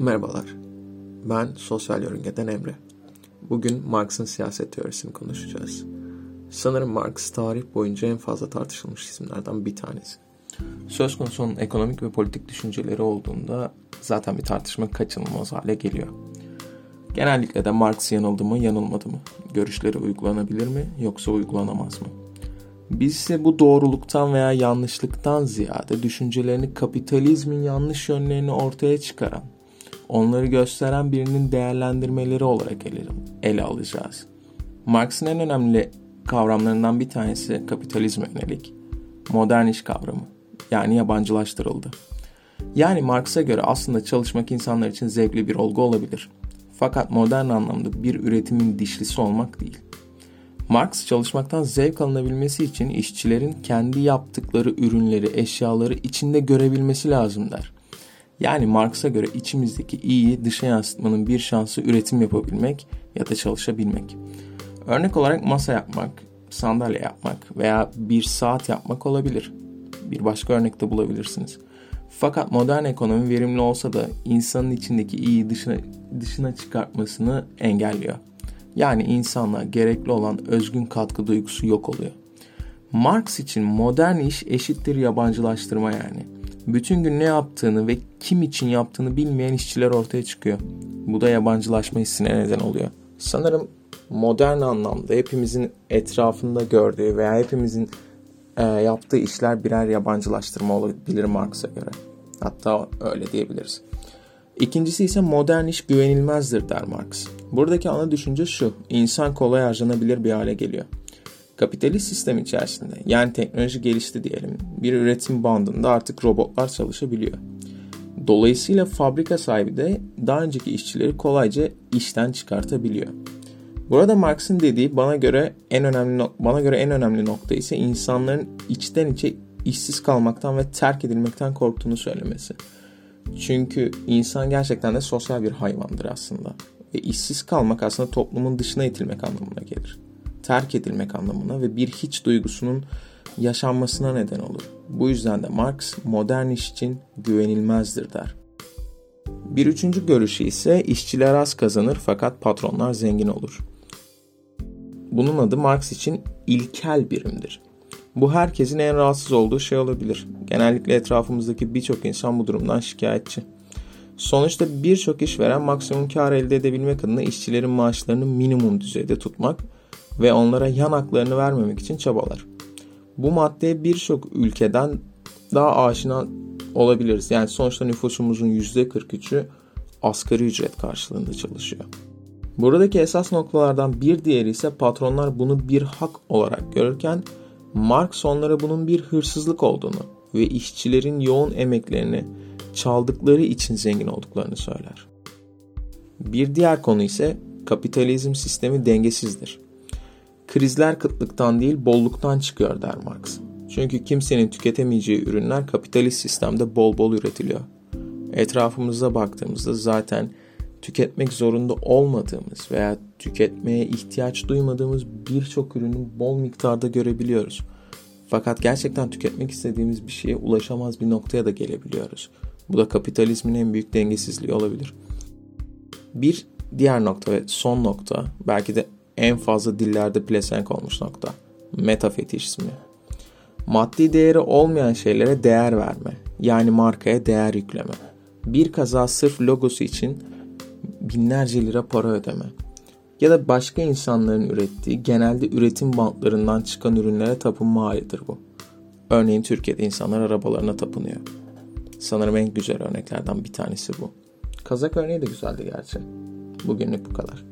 Merhabalar, ben sosyal yörüngeden Emre. Bugün Marx'ın siyaset teorisini konuşacağız. Sanırım Marx tarih boyunca en fazla tartışılmış isimlerden bir tanesi. Söz konusu onun ekonomik ve politik düşünceleri olduğunda zaten bir tartışma kaçınılmaz hale geliyor. Genellikle de Marx yanıldı mı yanılmadı mı? Görüşleri uygulanabilir mi yoksa uygulanamaz mı? Biz ise bu doğruluktan veya yanlışlıktan ziyade düşüncelerini kapitalizmin yanlış yönlerini ortaya çıkaran, onları gösteren birinin değerlendirmeleri olarak ele, ele alacağız. Marx'ın en önemli kavramlarından bir tanesi kapitalizme yönelik modern iş kavramı yani yabancılaştırıldı. Yani Marx'a göre aslında çalışmak insanlar için zevkli bir olgu olabilir. Fakat modern anlamda bir üretimin dişlisi olmak değil. Marx çalışmaktan zevk alınabilmesi için işçilerin kendi yaptıkları ürünleri, eşyaları içinde görebilmesi lazım der. Yani Marx'a göre içimizdeki iyiyi dışa yansıtmanın bir şansı üretim yapabilmek ya da çalışabilmek. Örnek olarak masa yapmak, sandalye yapmak veya bir saat yapmak olabilir. Bir başka örnek de bulabilirsiniz. Fakat modern ekonomi verimli olsa da insanın içindeki iyiyi dışına, dışına çıkartmasını engelliyor. Yani insanlığa gerekli olan özgün katkı duygusu yok oluyor. Marx için modern iş eşittir yabancılaştırma yani. Bütün gün ne yaptığını ve kim için yaptığını bilmeyen işçiler ortaya çıkıyor. Bu da yabancılaşma hissine neden oluyor. Sanırım modern anlamda hepimizin etrafında gördüğü veya hepimizin e, yaptığı işler birer yabancılaştırma olabilir Marx'a göre. Hatta öyle diyebiliriz. İkincisi ise modern iş güvenilmezdir der Marx. Buradaki ana düşünce şu, insan kolay harcanabilir bir hale geliyor. Kapitalist sistem içerisinde yani teknoloji gelişti diyelim bir üretim bandında artık robotlar çalışabiliyor. Dolayısıyla fabrika sahibi de daha önceki işçileri kolayca işten çıkartabiliyor. Burada Marx'ın dediği bana göre en önemli bana göre en önemli nokta ise insanların içten içe işsiz kalmaktan ve terk edilmekten korktuğunu söylemesi. Çünkü insan gerçekten de sosyal bir hayvandır aslında. Ve işsiz kalmak aslında toplumun dışına itilmek anlamına gelir. Terk edilmek anlamına ve bir hiç duygusunun yaşanmasına neden olur. Bu yüzden de Marx modern iş için güvenilmezdir der. Bir üçüncü görüşü ise işçiler az kazanır fakat patronlar zengin olur. Bunun adı Marx için ilkel birimdir. Bu herkesin en rahatsız olduğu şey olabilir. Genellikle etrafımızdaki birçok insan bu durumdan şikayetçi. Sonuçta birçok işveren maksimum kar elde edebilmek adına işçilerin maaşlarını minimum düzeyde tutmak ve onlara yan haklarını vermemek için çabalar. Bu maddeye birçok ülkeden daha aşina olabiliriz. Yani sonuçta nüfusumuzun %43'ü asgari ücret karşılığında çalışıyor. Buradaki esas noktalardan bir diğeri ise patronlar bunu bir hak olarak görürken Marx onlara bunun bir hırsızlık olduğunu ve işçilerin yoğun emeklerini çaldıkları için zengin olduklarını söyler. Bir diğer konu ise kapitalizm sistemi dengesizdir. Krizler kıtlıktan değil bolluktan çıkıyor der Marx. Çünkü kimsenin tüketemeyeceği ürünler kapitalist sistemde bol bol üretiliyor. Etrafımıza baktığımızda zaten tüketmek zorunda olmadığımız veya tüketmeye ihtiyaç duymadığımız birçok ürünü bol miktarda görebiliyoruz. Fakat gerçekten tüketmek istediğimiz bir şeye ulaşamaz bir noktaya da gelebiliyoruz. Bu da kapitalizmin en büyük dengesizliği olabilir. Bir diğer nokta ve son nokta belki de en fazla dillerde plesenk olmuş nokta. Metafetişizmi. Maddi değeri olmayan şeylere değer verme. Yani markaya değer yükleme. Bir kaza sırf logosu için binlerce lira para ödeme. Ya da başka insanların ürettiği genelde üretim bantlarından çıkan ürünlere tapınma halidir bu. Örneğin Türkiye'de insanlar arabalarına tapınıyor. Sanırım en güzel örneklerden bir tanesi bu. Kazak örneği de güzeldi gerçi. Bugünlük bu kadar.